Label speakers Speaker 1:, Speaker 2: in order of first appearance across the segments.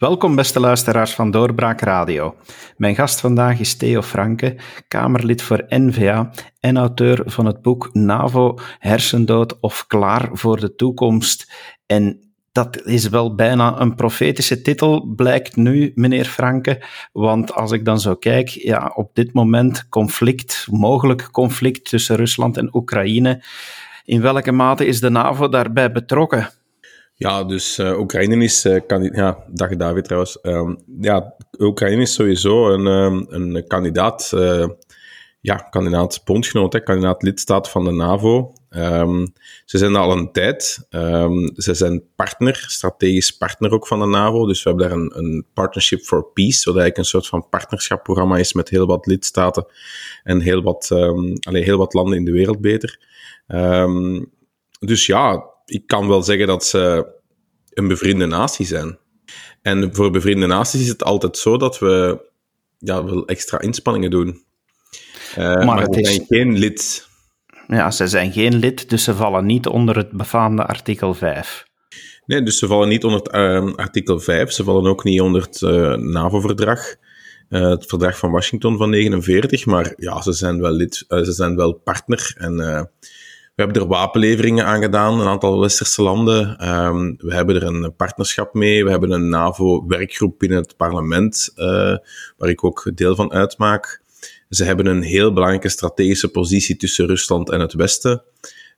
Speaker 1: Welkom, beste luisteraars van Doorbraak Radio. Mijn gast vandaag is Theo Franke, Kamerlid voor NVA en auteur van het boek NAVO, Hersendood of Klaar voor de Toekomst. En dat is wel bijna een profetische titel, blijkt nu, meneer Franke. Want als ik dan zo kijk, ja, op dit moment conflict, mogelijk conflict tussen Rusland en Oekraïne. In welke mate is de NAVO daarbij betrokken?
Speaker 2: Ja, dus uh, Oekraïne is, uh, ja, dag David trouwens. Um, ja, Oekraïne is sowieso een, um, een kandidaat, uh, ja, kandidaat bondgenoot, hè, kandidaat lidstaat van de NAVO. Um, ze zijn al een tijd. ze zijn partner, strategisch partner ook van de NAVO. Dus we hebben daar een, een Partnership for Peace, wat eigenlijk een soort van partnerschapprogramma is met heel wat lidstaten en heel wat, um, allee, heel wat landen in de wereld beter. dus ja, ik kan wel zeggen dat ze een bevriende natie zijn. En voor bevriende naties is het altijd zo dat we ja, wel extra inspanningen doen. Uh, maar, ze zijn geen lid.
Speaker 1: Ja, ze zijn geen lid, dus ze vallen niet onder het befaamde artikel 5.
Speaker 2: Nee, dus ze vallen niet onder het uh, artikel 5. Ze vallen ook niet onder het uh, NAVO-verdrag. het verdrag van Washington van 49. Maar ja, ze zijn wel lid, ze zijn wel partner. En we hebben er wapenleveringen aan gedaan, een aantal westerse landen. Ehm, we hebben er een partnerschap mee. We hebben een NAVO-werkgroep binnen het parlement, uh, waar ik ook deel van uitmaak. Ze hebben een heel belangrijke strategische positie tussen Rusland en het Westen.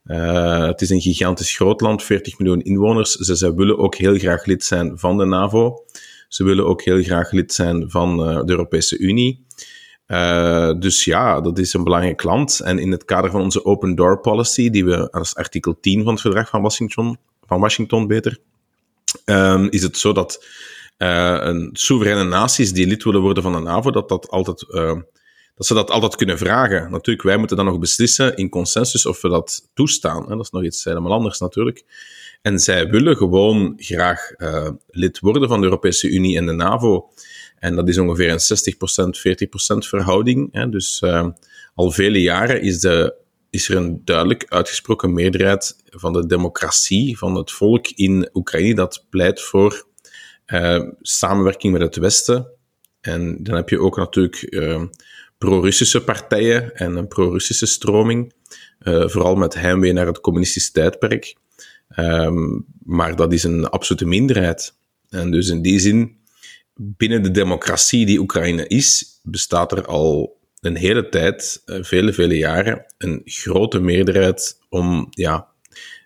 Speaker 2: Uh, het is een gigantisch groot land, 40 miljoen inwoners. Ze, willen ook heel graag lid zijn van de NAVO. Ze willen ook heel graag lid zijn van uh, de Europese Unie. Uh, dus ja, dat is een belangrijk land. En in het kader van onze open door policy, die we als artikel 10 van het verdrag van Washington, van Washington beter, um, is het zo dat uh, een soevereine naties die lid willen worden van de NAVO, dat, dat, altijd, uh, dat ze dat altijd kunnen vragen. Natuurlijk, wij moeten dan nog beslissen in consensus of we dat toestaan. Hè? Dat is nog iets helemaal anders natuurlijk. En zij willen gewoon graag lid worden van de Europese Unie en de NAVO. En dat is ongeveer een 60%, 40% verhouding. Hè. Dus uh, al vele jaren is, de, is er een duidelijk uitgesproken meerderheid van de democratie, van het volk in Oekraïne, dat pleit voor uh, samenwerking met het Westen. En dan heb je ook natuurlijk uh, pro-Russische partijen en een pro-Russische stroming, vooral met heimwee naar het communistische tijdperk. Maar dat is een absolute minderheid. En dus in die zin binnen de democratie die Oekraïne is, bestaat er al een hele tijd, eh, vele, vele jaren, een grote meerderheid om, ja,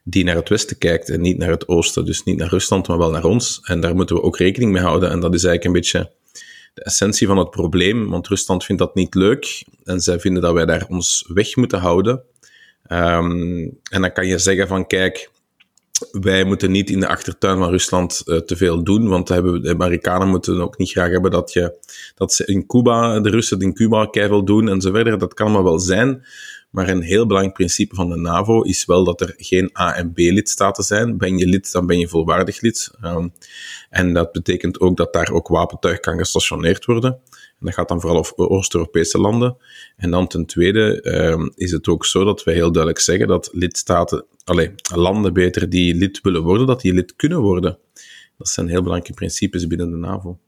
Speaker 2: die naar het westen kijkt en niet naar het oosten. Dus niet naar Rusland, maar wel naar ons. En daar moeten we ook rekening mee houden. En dat is eigenlijk een beetje de essentie van het probleem, want Rusland vindt dat niet leuk en zij vinden dat wij daar ons weg moeten houden. Um, en dan kan je zeggen van, kijk, wij moeten niet in de achtertuin van Rusland uh, te veel doen, want hebben, de Amerikanen moeten ook niet graag hebben dat, je, dat ze in Cuba, de Russen in Cuba keihard doen en zo verder. Dat kan maar wel zijn. Maar een heel belangrijk principe van de NAVO is wel dat er geen A- en B-lidstaten zijn. Ben je lid, dan ben je volwaardig lid. Um, en dat betekent ook dat daar ook wapentuig kan gestationeerd worden. En dat gaat dan vooral over Oost-Europese landen. En dan ten tweede um, is het ook zo dat wij heel duidelijk zeggen dat lidstaten allee, landen beter die lid willen worden, dat die lid kunnen worden. Dat zijn heel belangrijke principes binnen de NAVO.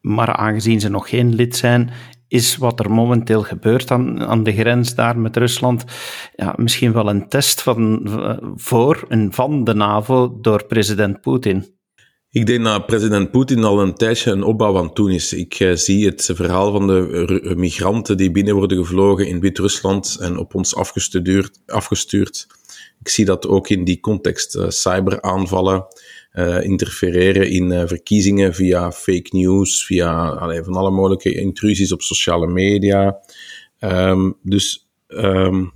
Speaker 1: Maar aangezien ze nog geen lid zijn, is wat er momenteel gebeurt aan, aan de grens daar met Rusland ja, misschien wel een test van, voor en van de NAVO door president Poetin.
Speaker 2: Ik denk dat president Poetin al een tijdje een opbouw aan het doen is. Ik uh, zie het verhaal van de migranten die binnen worden gevlogen in Wit-Rusland en op ons afgestuurd, afgestuurd ik zie dat ook in die context. Cyberaanvallen, interfereren in verkiezingen via fake news, via van alle mogelijke intrusies op sociale media. Um, dus um,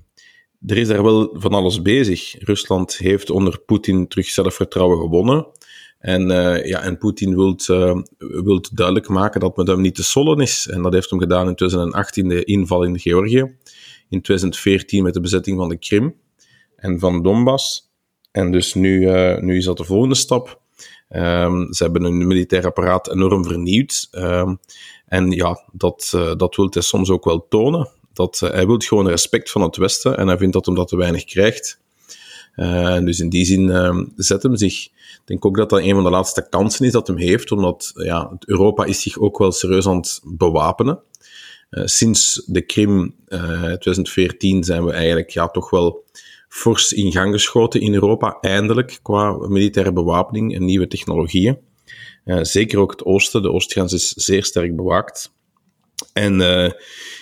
Speaker 2: er is daar wel van alles bezig. Rusland heeft onder Poetin terug zelfvertrouwen gewonnen. En, uh, ja, en Poetin wil wilt duidelijk maken dat met hem niet te sollen is. En dat heeft hem gedaan in 2018, de inval in Georgië. In 2014 met de bezetting van de Krim en van Donbass. En dus nu, uh, nu is dat de volgende stap. Um, ze hebben hun militair apparaat enorm vernieuwd. Um, en ja, dat, dat wil hij soms ook wel tonen. Dat, hij wil gewoon respect van het Westen en hij vindt dat hem dat te weinig krijgt. Uh, dus in die zin uh, zet hem zich. Ik denk ook dat dat een van de laatste kansen is dat hem heeft, omdat ja, Europa is zich ook wel serieus aan het bewapenen. Uh, sinds de Krim 2014 zijn we eigenlijk ja, toch wel fors in gang geschoten in Europa, eindelijk, qua militaire bewapening en nieuwe technologieën. zeker ook het oosten. De oostgrens is zeer sterk bewaakt. En uh,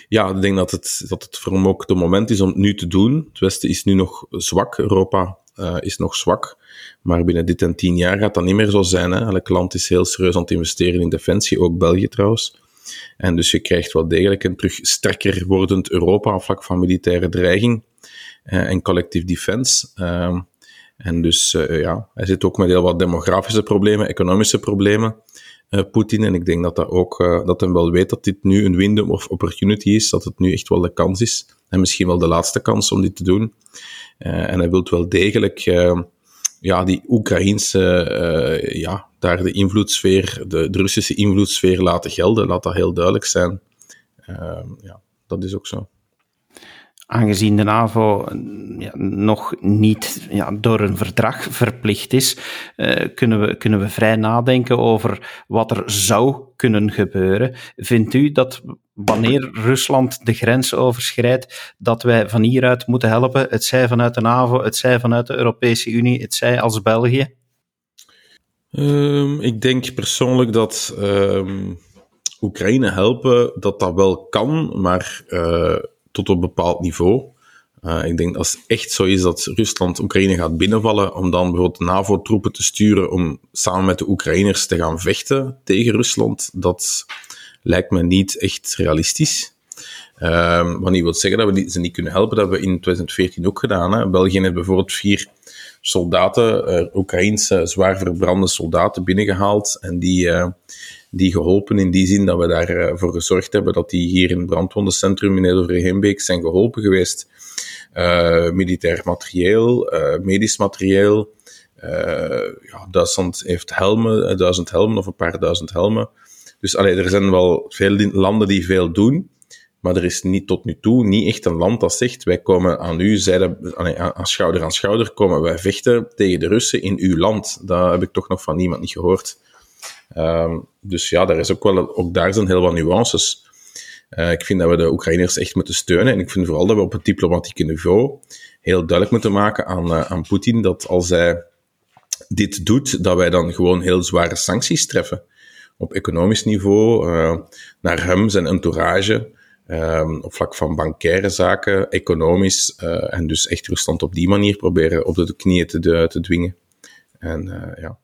Speaker 2: ja, ik denk dat het, dat het voor hem ook de moment is om het nu te doen. Het Westen is nu nog zwak, Europa uh, is nog zwak. Maar binnen dit en tien jaar gaat dat niet meer zo zijn. Hè. Elk land is heel serieus aan het investeren in defensie, ook België trouwens. En dus je krijgt wel degelijk een terug sterker wordend Europa op vlak van militaire dreiging uh, en collectief defense. Uh, en dus ja, hij zit ook met heel wat demografische problemen, economische problemen uh, Poetin. En ik denk dat dat ook, uh, dat hij wel weet dat dit nu een window of opportunity is, dat het nu echt wel de kans is. En misschien wel de laatste kans om dit te doen. Uh, en hij wil wel degelijk, ja, die Oekraïnse, ja, daar de invloedssfeer, de, de, Russische invloedssfeer laten gelden. Laat dat heel duidelijk zijn. ja, dat is ook zo
Speaker 1: aangezien de NAVO ja, nog niet ja, door een verdrag verplicht is, uh, kunnen, we, kunnen we vrij nadenken over wat er zou kunnen gebeuren. Vindt u dat wanneer Rusland de grens overschrijdt, dat wij van hieruit moeten helpen, het zij vanuit de NAVO, het zij vanuit de Europese Unie, het zij als België?
Speaker 2: Um, ik denk persoonlijk dat um, Oekraïne helpen, dat dat wel kan, maar uh, tot op bepaald niveau. Uh, ik denk als het echt zo is dat Rusland Oekraïne gaat binnenvallen, om dan bijvoorbeeld NAVO-troepen te sturen om samen met de Oekraïners te gaan vechten tegen Rusland, dat lijkt me niet echt realistisch. Uh, wat niet wil zeggen dat we ze niet kunnen helpen, dat we in 2014 ook gedaan. Hè. België heeft bijvoorbeeld vier soldaten, uh, zwaar verbrande soldaten binnengehaald en die uh, die geholpen in die zin dat we daarvoor uh, gezorgd hebben dat die hier in het brandwondencentrum in Edelvre-Heenbeek zijn geholpen geweest. Uh, militair materieel, uh, medisch materieel. ja, Duitsland heeft helmen, duizend helmen of een paar duizend helmen. Dus er zijn wel veel landen die veel doen. Maar er is niet tot nu toe niet echt een land dat zegt: wij komen aan u, zijde, aan schouder aan schouder, komen wij vechten tegen de Russen in uw land. Dat heb ik toch nog van niemand niet gehoord. Um, dus ja, daar is ook wel, ook daar zijn heel wat nuances. Uh, ik vind dat we de Oekraïners echt moeten steunen. En ik vind vooral dat we op het diplomatieke niveau heel duidelijk moeten maken aan, uh, aan Poetin dat als hij dit doet, dat wij dan gewoon heel zware sancties treffen. Op economisch niveau, uh, naar hem, zijn entourage, um, op vlak van bankaire zaken, economisch, en dus echt Rusland op die manier proberen op de knieën te, te dwingen. En ja,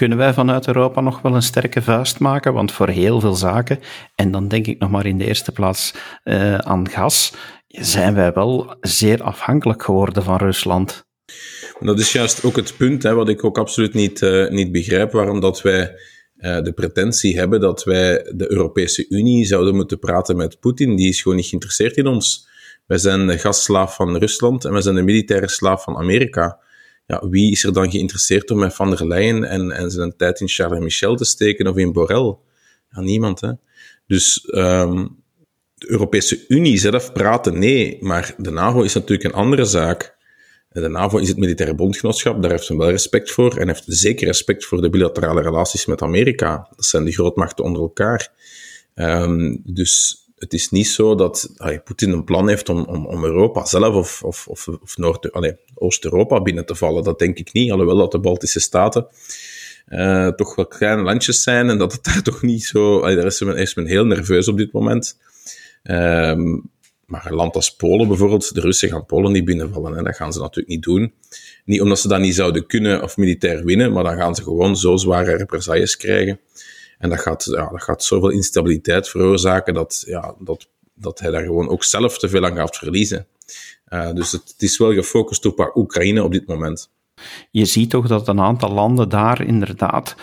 Speaker 1: kunnen wij vanuit Europa nog wel een sterke vuist maken? Want voor heel veel zaken, en dan denk ik nog maar in de eerste plaats uh, aan gas, zijn wij wel zeer afhankelijk geworden van Rusland.
Speaker 2: Dat is juist ook het punt, hè, wat ik ook absoluut niet, uh, niet begrijp, waarom dat wij uh, de pretentie hebben dat wij de Europese Unie zouden moeten praten met Poetin. Die is gewoon niet geïnteresseerd in ons. Wij zijn de gasslaaf van Rusland en wij zijn de militaire slaaf van Amerika ja, wie is er dan geïnteresseerd om met Van der Leyen en, en zijn tijd in Charles Michel te steken of in Borrell? Ja, niemand, hè. Dus um, de Europese Unie zelf praten, nee, maar de NAVO is natuurlijk een andere zaak. De NAVO is het militaire bondgenootschap, daar heeft hij wel respect voor en heeft zeker respect voor de bilaterale relaties met Amerika. Dat zijn de grootmachten onder elkaar. Um, dus het is niet zo dat Poetin een plan heeft om, om, om Europa zelf of, of, of, of Oost-Europa binnen te vallen. Dat denk ik niet, alhoewel dat de Baltische Staten uh, toch wel kleine landjes zijn en dat het daar toch niet zo... Allee, daar is men, men heel nerveus op dit moment. Um, maar een land als Polen bijvoorbeeld, de Russen gaan Polen niet binnenvallen. Hè. Dat gaan ze natuurlijk niet doen. Niet omdat ze dat niet zouden kunnen of militair winnen, maar dan gaan ze gewoon zo zware represailles krijgen en dat gaat, ja, dat gaat zoveel instabiliteit veroorzaken dat, ja, dat, dat hij daar gewoon ook zelf te veel aan gaat verliezen. Uh, dus het, is wel gefocust op Oekraïne op dit moment.
Speaker 1: Je ziet toch dat een aantal landen daar inderdaad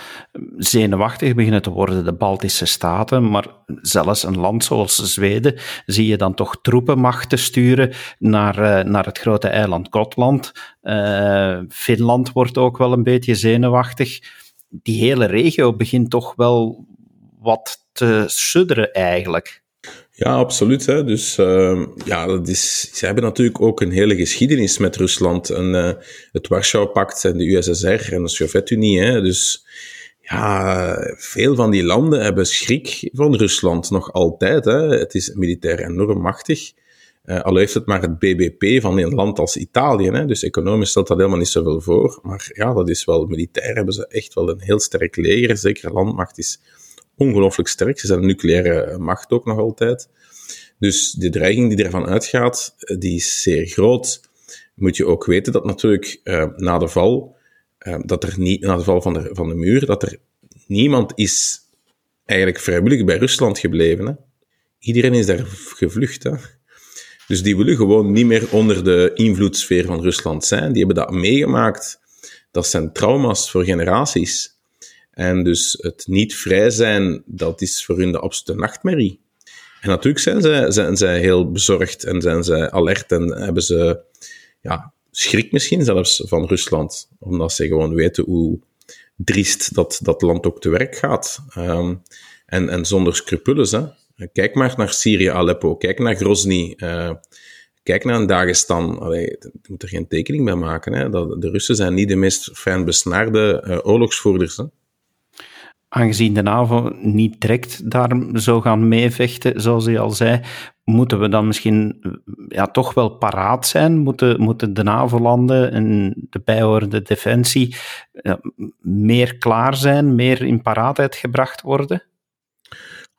Speaker 1: zenuwachtig beginnen te worden, de Baltische Staten, maar zelfs een land zoals Zweden zie je dan toch troepenmachten sturen naar, uh, naar het grote eiland Gotland. Uh, Finland wordt ook wel een beetje zenuwachtig die hele regio begint toch wel wat te sudderen eigenlijk.
Speaker 2: Ja, absoluut. Hè. Dus uh, ja, dat is, ze hebben natuurlijk ook een hele geschiedenis met Rusland. En, uh, het Warschau-pact en de USSR en de Sovjet-Unie. Dus ja, veel van die landen hebben schrik van Rusland nog altijd. Hè. Het is militair enorm machtig. Uh, al heeft het maar het BBP van een land als Italië. Hè. Dus economisch stelt dat helemaal niet zoveel voor. Maar ja, dat is wel militair. Hebben ze echt wel een heel sterk leger. Zeker landmacht is ongelooflijk sterk. Ze zijn een nucleaire macht ook nog altijd. Dus de dreiging die ervan uitgaat, eh, die is zeer groot. Moet je ook weten dat natuurlijk na de val, dat er niet, na de val van de, van de muur, dat er niemand is eigenlijk vrijwillig bij Rusland gebleven. Hè? Iedereen is daar gevlucht. Hè? Dus die willen gewoon niet meer onder de invloedssfeer van Rusland zijn. Die hebben dat meegemaakt. Dat zijn trauma's voor generaties. En dus het niet vrij zijn, dat is voor hun de absolute nachtmerrie. En natuurlijk zijn zij, zijn zij heel bezorgd en zijn zij alert en hebben ze ja, schrik misschien zelfs van Rusland, omdat ze gewoon weten hoe driest dat, dat land ook te werk gaat. Um, en, en zonder scrupules. Hè. Kijk maar naar Syrië, Aleppo, kijk naar Grozny, uh, kijk naar Dagestan. Allee, je moet er geen tekening bij maken. Hè. Dat, de Russen zijn niet de meest fijn besnaarde uh, oorlogsvoerders. Hè
Speaker 1: aangezien de NAVO niet direct daar zou gaan meevechten, zoals u al zei, moeten we dan misschien ja, toch wel paraat zijn? Moeten, moeten de NAVO-landen en de bijhorende defensie ja, meer klaar zijn, meer in paraatheid gebracht worden?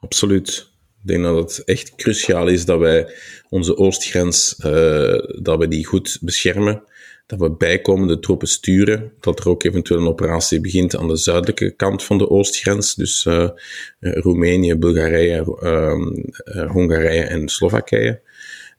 Speaker 2: Absoluut. Ik denk dat het echt cruciaal is dat wij onze oostgrens uh, dat we die goed beschermen dat we bijkomende troepen sturen, dat er ook eventueel een operatie begint aan de zuidelijke kant van de oostgrens, dus uh, Roemenië, Bulgarije, uh, Hongarije en Slowakije.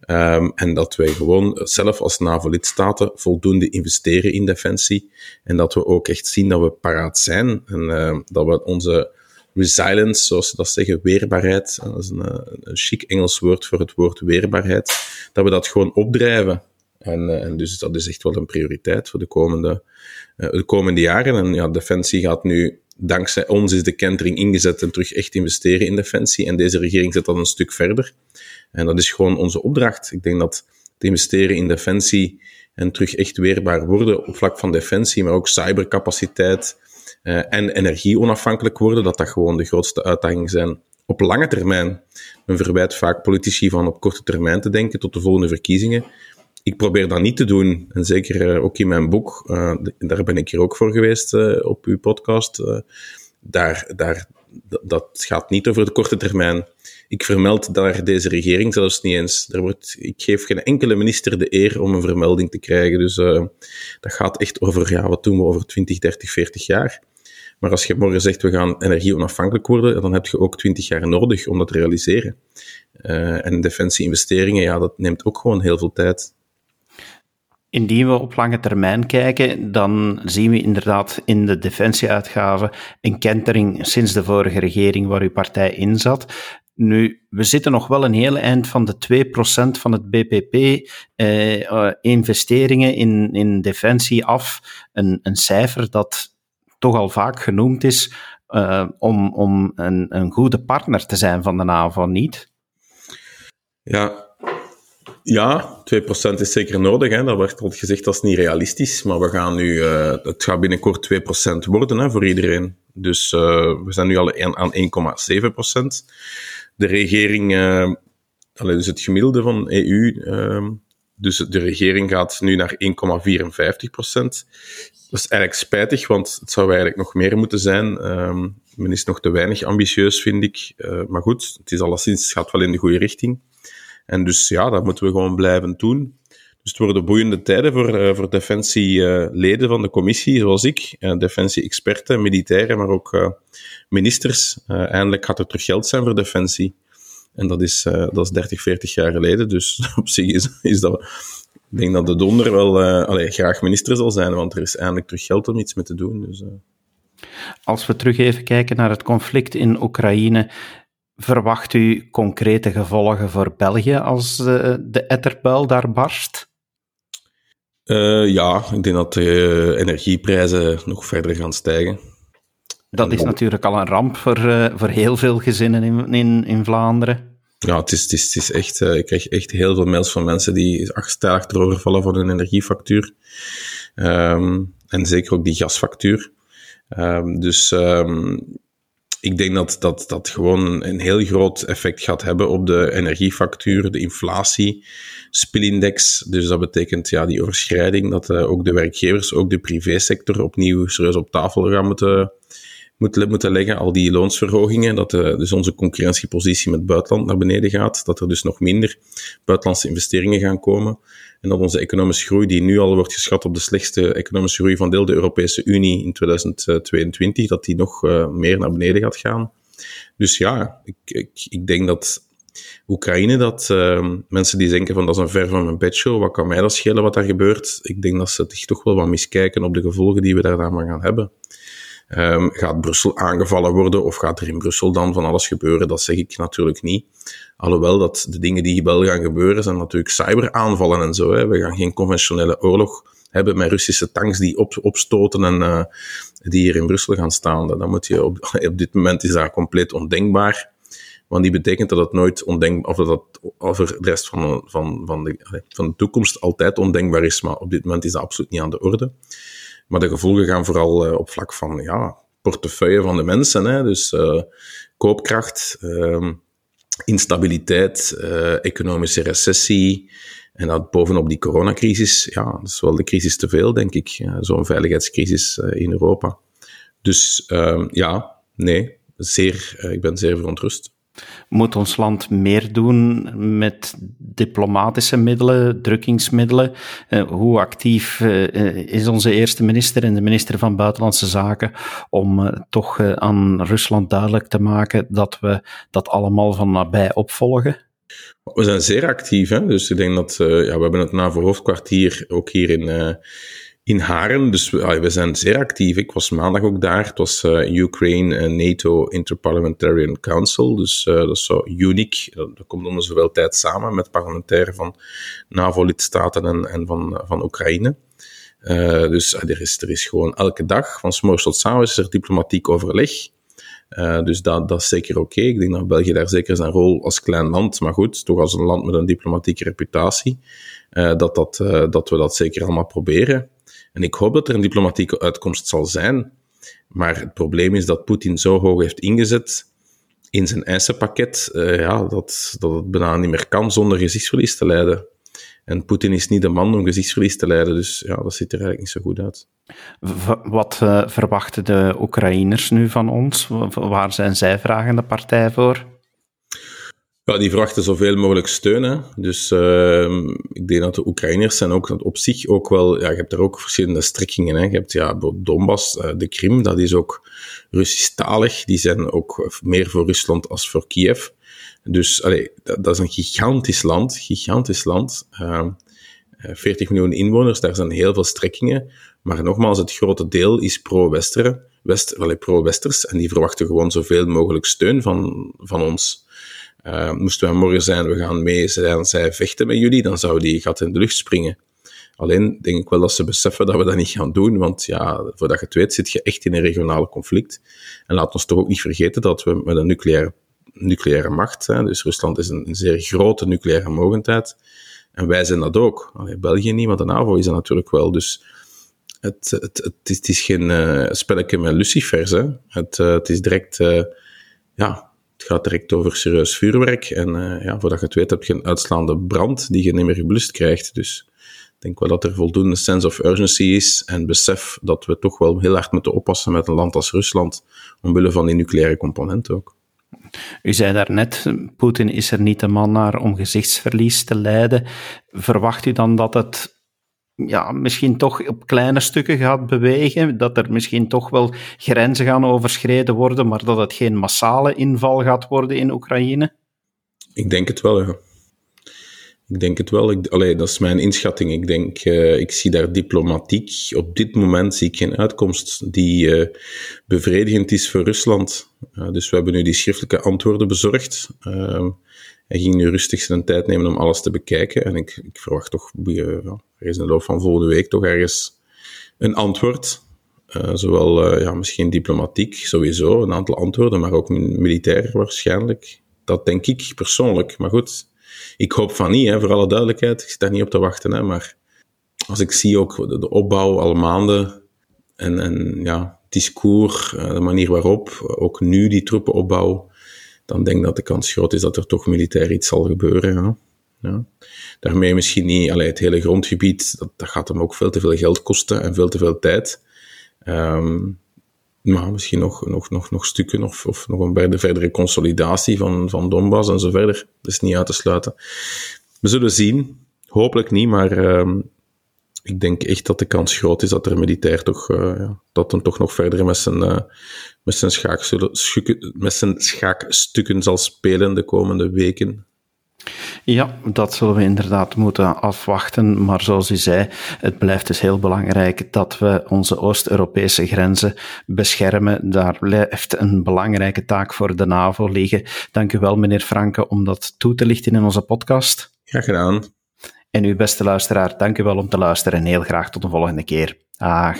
Speaker 2: Um, en dat wij gewoon zelf als NAVO-lidstaten voldoende investeren in defensie. En dat we ook echt zien dat we paraat zijn. En dat we onze resilience, zoals ze dat zeggen, weerbaarheid, dat is een, een chic Engels woord voor het woord weerbaarheid, dat we dat gewoon opdrijven. En, uh, en, dus dat is echt wel een prioriteit voor de komende, uh, de komende jaren. En ja, Defensie gaat nu, dankzij ons is de kentering ingezet en terug echt investeren in Defensie. En deze regering zet dat een stuk verder. En dat is gewoon onze opdracht. Ik denk dat het investeren in Defensie en terug echt weerbaar worden op vlak van Defensie, maar ook cybercapaciteit en energie onafhankelijk worden, dat dat gewoon de grootste uitdagingen zijn op lange termijn. Men verwijt vaak politici van op korte termijn te denken tot de volgende verkiezingen ik probeer dat niet te doen. En zeker uh, ook in mijn boek, uh, daar ben ik hier ook voor geweest op uw podcast. daar, daar, dat gaat niet over de korte termijn. Ik vermeld daar deze regering zelfs niet eens. Wordt, ik geef geen enkele minister de eer om een vermelding te krijgen. Dus dat gaat echt over, ja, wat doen we over 20, 30, 40 jaar. Maar als je morgen zegt, we gaan energie onafhankelijk worden, dan heb je ook 20 jaar nodig om dat te realiseren. en defensie-investeringen, ja, dat neemt ook gewoon heel veel tijd.
Speaker 1: Indien we op lange termijn kijken, dan zien we inderdaad in de defensieuitgaven een kentering sinds de vorige regering waar uw partij in zat. Nu, we zitten nog wel een heel eind van de 2% van het BPP eh, eh, investeringen in, in defensie af. Een, een cijfer dat toch al vaak genoemd is uh, om, om een, een goede partner te zijn van de NAVO, niet?
Speaker 2: Ja, ja, 2% is zeker nodig. Hè. Dat werd al gezegd, dat is niet realistisch. Maar we gaan nu, uh, het gaat binnenkort 2% worden hè, voor iedereen. Dus uh, we zijn nu al aan 1,7%. De regering, uh, dus het gemiddelde van EU, dus de regering gaat nu naar 1,54%. Dat is eigenlijk spijtig, want het zou eigenlijk nog meer moeten zijn. Um, men is nog te weinig ambitieus, vind ik. maar goed, het is alleszins, het gaat wel in de goede richting. En dus ja, dat moeten we gewoon blijven doen. Dus het worden boeiende tijden voor, uh, voor defensieleden van de commissie, zoals ik, uh, defensie-experten, militairen, maar ook ministers. eindelijk gaat er terug geld zijn voor defensie. En dat is, dat is 30, 40 jaar geleden. Dus op zich is, is dat. Ik denk dat de donder wel allee, graag minister zal zijn, want er is eindelijk terug geld om iets mee te doen. Dus,
Speaker 1: Als we terug even kijken naar het conflict in Oekraïne, Verwacht u concrete gevolgen voor België als de etterbuil daar barst?
Speaker 2: Ja, ik denk dat de energieprijzen nog verder gaan stijgen.
Speaker 1: Dat is natuurlijk al een ramp voor, uh, voor heel veel gezinnen in, in, in Vlaanderen.
Speaker 2: Ja, het is, het is, het is echt, uh, ik krijg echt heel veel mails van mensen die stijl achterover vallen voor hun energiefactuur. Um, en zeker ook die gasfactuur. Um, dus um, ik denk dat dat, dat gewoon een heel groot effect gaat hebben op de energiefactuur, de inflatie, spilindex. Dus dat betekent ja, die overschrijding, dat uh, ook de werkgevers, ook de privésector opnieuw serieus op tafel gaan moeten moeten, moeten leggen, al die loonsverhogingen, dat de, dus onze concurrentiepositie met het buitenland naar beneden gaat, dat er dus nog minder buitenlandse investeringen gaan komen en dat onze economische groei, die nu al wordt geschat op de slechtste economische groei van deel de Europese Unie in 2022, dat die nog uh, meer naar beneden gaat gaan. Dus ja, ik, ik, ik denk dat Oekraïne, dat uh, mensen die denken van dat is een ver van mijn bedshow, wat kan mij dat schelen wat daar gebeurt? Ik denk dat ze toch wel wat miskijken op de gevolgen die we daar dan maar gaan hebben. Um, gaat Brussel aangevallen worden of gaat er in Brussel dan van alles gebeuren? Dat zeg ik natuurlijk niet. Alhoewel dat de dingen die wel gaan gebeuren zijn natuurlijk cyberaanvallen en zo. Hè. We gaan geen conventionele oorlog hebben met Russische tanks die op, opstoten en uh, die hier in Brussel gaan staan. Dan moet je op, op dit moment is dat compleet ondenkbaar. Want die betekent dat het nooit ondenkbaar, of dat het over de rest van, van, van, de, van de toekomst altijd ondenkbaar is. Maar op dit moment is dat absoluut niet aan de orde. Maar de gevolgen gaan vooral uh, op vlak van ja, portefeuille van de mensen. Hè? Dus uh, koopkracht, uh, instabiliteit, uh, economische recessie. En dat bovenop die coronacrisis, ja, dat is wel de crisis te veel, denk ik. Zo'n veiligheidscrisis in Europa. Dus ehm, ja, nee, zeer, ik ben zeer verontrust.
Speaker 1: Moet ons land meer doen met diplomatische middelen, drukkingsmiddelen? Uh, hoe actief uh, is onze eerste minister en de minister van Buitenlandse Zaken om toch aan Rusland duidelijk te maken dat we dat allemaal van nabij opvolgen?
Speaker 2: We zijn zeer actief, hè? dus ik denk dat ja, we hebben het NAVO-hoofdkwartier ook hier in in Haren. Dus we, we, zijn zeer actief. Ik was maandag ook daar. Het was uh, Ukraine NATO Interparliamentarian Council. Dus uh, dat is zo uniek. Dat, komt om zoveel tijd samen met parlementairen van NAVO-lidstaten en, en van, van Oekraïne. Dus er, is, er is gewoon elke dag, van s'morgens tot s'avonds, is er diplomatiek overleg. Dus dat, dat is zeker oké. Ik denk dat België daar zeker zijn rol als klein land, maar goed, toch als een land met een diplomatieke reputatie, dat, dat, dat we dat zeker allemaal proberen. En ik hoop dat er een diplomatieke uitkomst zal zijn. Maar het probleem is dat Poetin zo hoog heeft ingezet in zijn eisenpakket, uh, ja, dat, dat het bijna niet meer kan zonder gezichtsverlies te leiden. En Poetin is niet de man om gezichtsverlies te leiden, dus ja, dat ziet er eigenlijk niet zo goed uit.
Speaker 1: Wat uh, verwachten de Oekraïners nu van ons? Waar zijn zij vragende partij voor?
Speaker 2: Ja, die verwachten zoveel mogelijk steun. Hè. Dus uh, ik denk dat de Oekraïners zijn ook op zich ook wel... Ja, je hebt er ook verschillende strekkingen. Hè. Je hebt ja, Donbass, uh, de Krim, dat is ook Russisch-talig. Die zijn ook meer voor Rusland als voor Kiev. Dus dat, is een gigantisch land, gigantisch land. Uh, 40 miljoen inwoners, daar zijn heel veel strekkingen. Maar nogmaals, het grote deel is pro-Westeren, West, pro-Westers. En die verwachten gewoon zoveel mogelijk steun van, van ons. Uh, moesten wij morgen zijn, we gaan mee zijn, zij vechten met jullie, dan zou die gat in de lucht springen. Alleen denk ik wel dat ze beseffen dat we dat niet gaan doen, want ja, voordat je het weet zit je echt in een regionale conflict. En laat ons toch ook niet vergeten dat we met een nucleaire, nucleaire macht, hè, dus Rusland is een, zeer grote nucleaire mogendheid, en wij zijn dat ook. Allee, België niet, maar de NAVO is dat natuurlijk wel. Dus het, het, het, is, geen uh, spelletje met lucifers. Hè. Het, uh, het is direct, ja, het gaat direct over serieus vuurwerk. En uh, ja, voordat je het weet heb je een uitslaande brand die je niet meer geblust krijgt. Dus ik denk wel dat er voldoende sense of urgency is en besef dat we toch wel heel hard moeten oppassen met een land als Rusland, omwille van die nucleaire component ook.
Speaker 1: U zei daarnet, Poetin is er niet de man naar om gezichtsverlies te lijden. Verwacht u dan dat het ja, misschien toch op kleine stukken gaat bewegen, dat er misschien toch wel grenzen gaan overschreden worden, maar dat het geen massale inval gaat worden in Oekraïne?
Speaker 2: Ik denk het wel, ja. Ik denk het wel. Ik, allee, dat is mijn inschatting. Ik denk, uh, ik zie daar diplomatiek. Op dit moment zie ik geen uitkomst die uh, bevredigend is voor Rusland. Dus we hebben nu die schriftelijke antwoorden bezorgd. Hij ging nu rustig zijn tijd nemen om alles te bekijken. En ik, ik verwacht toch, uh, er is in de loop van volgende week toch ergens een antwoord. Uh, zowel uh, ja, misschien diplomatiek, sowieso, een aantal antwoorden, maar ook militair waarschijnlijk, dat denk ik persoonlijk. Maar goed, ik hoop van niet, hè, voor alle duidelijkheid. Ik zit daar niet op te wachten. Hè, maar als ik zie ook de, opbouw al maanden en, en ja, discours, eh, de manier waarop, ook nu die troepenopbouw, dan denk ik dat de kans groot is dat er toch militair iets zal gebeuren. Ja. Ja. Daarmee misschien niet, allee, het hele grondgebied, dat, dat gaat hem ook veel te veel geld kosten en veel te veel tijd. Um, maar misschien nog, nog, nog, nog stukken of, of nog een verdere consolidatie van, van Donbass en zo verder. Dat is niet uit te sluiten. We zullen zien. Hopelijk niet, maar um, ik denk echt dat de kans groot is dat er militair toch, uh, ja, dat hem toch nog verder met zijn, uh, met, zijn met zijn schaakstukken zal spelen de komende weken.
Speaker 1: Ja, dat zullen we inderdaad moeten afwachten. Maar zoals u zei, het blijft dus heel belangrijk dat we onze Oost-Europese grenzen beschermen. Daar blijft een belangrijke taak voor de NAVO liggen. Dank u wel, meneer Franke, om dat toe te lichten in onze podcast.
Speaker 2: Graag gedaan.
Speaker 1: En uw beste luisteraar, dank u wel om te luisteren en heel graag tot de volgende keer. Dag.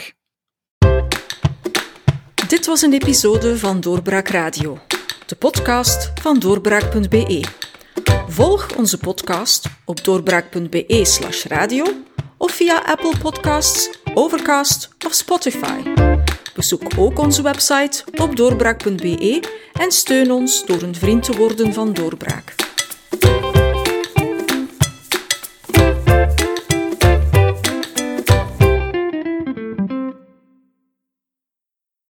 Speaker 3: Dit was een episode van Doorbraak Radio, de podcast van doorbraak.be. Volg onze podcast op doorbraak.be/slash radio of via Apple Podcasts, Overcast of Spotify. Bezoek ook onze website op doorbraak.be en steun ons door een vriend te worden van Doorbraak.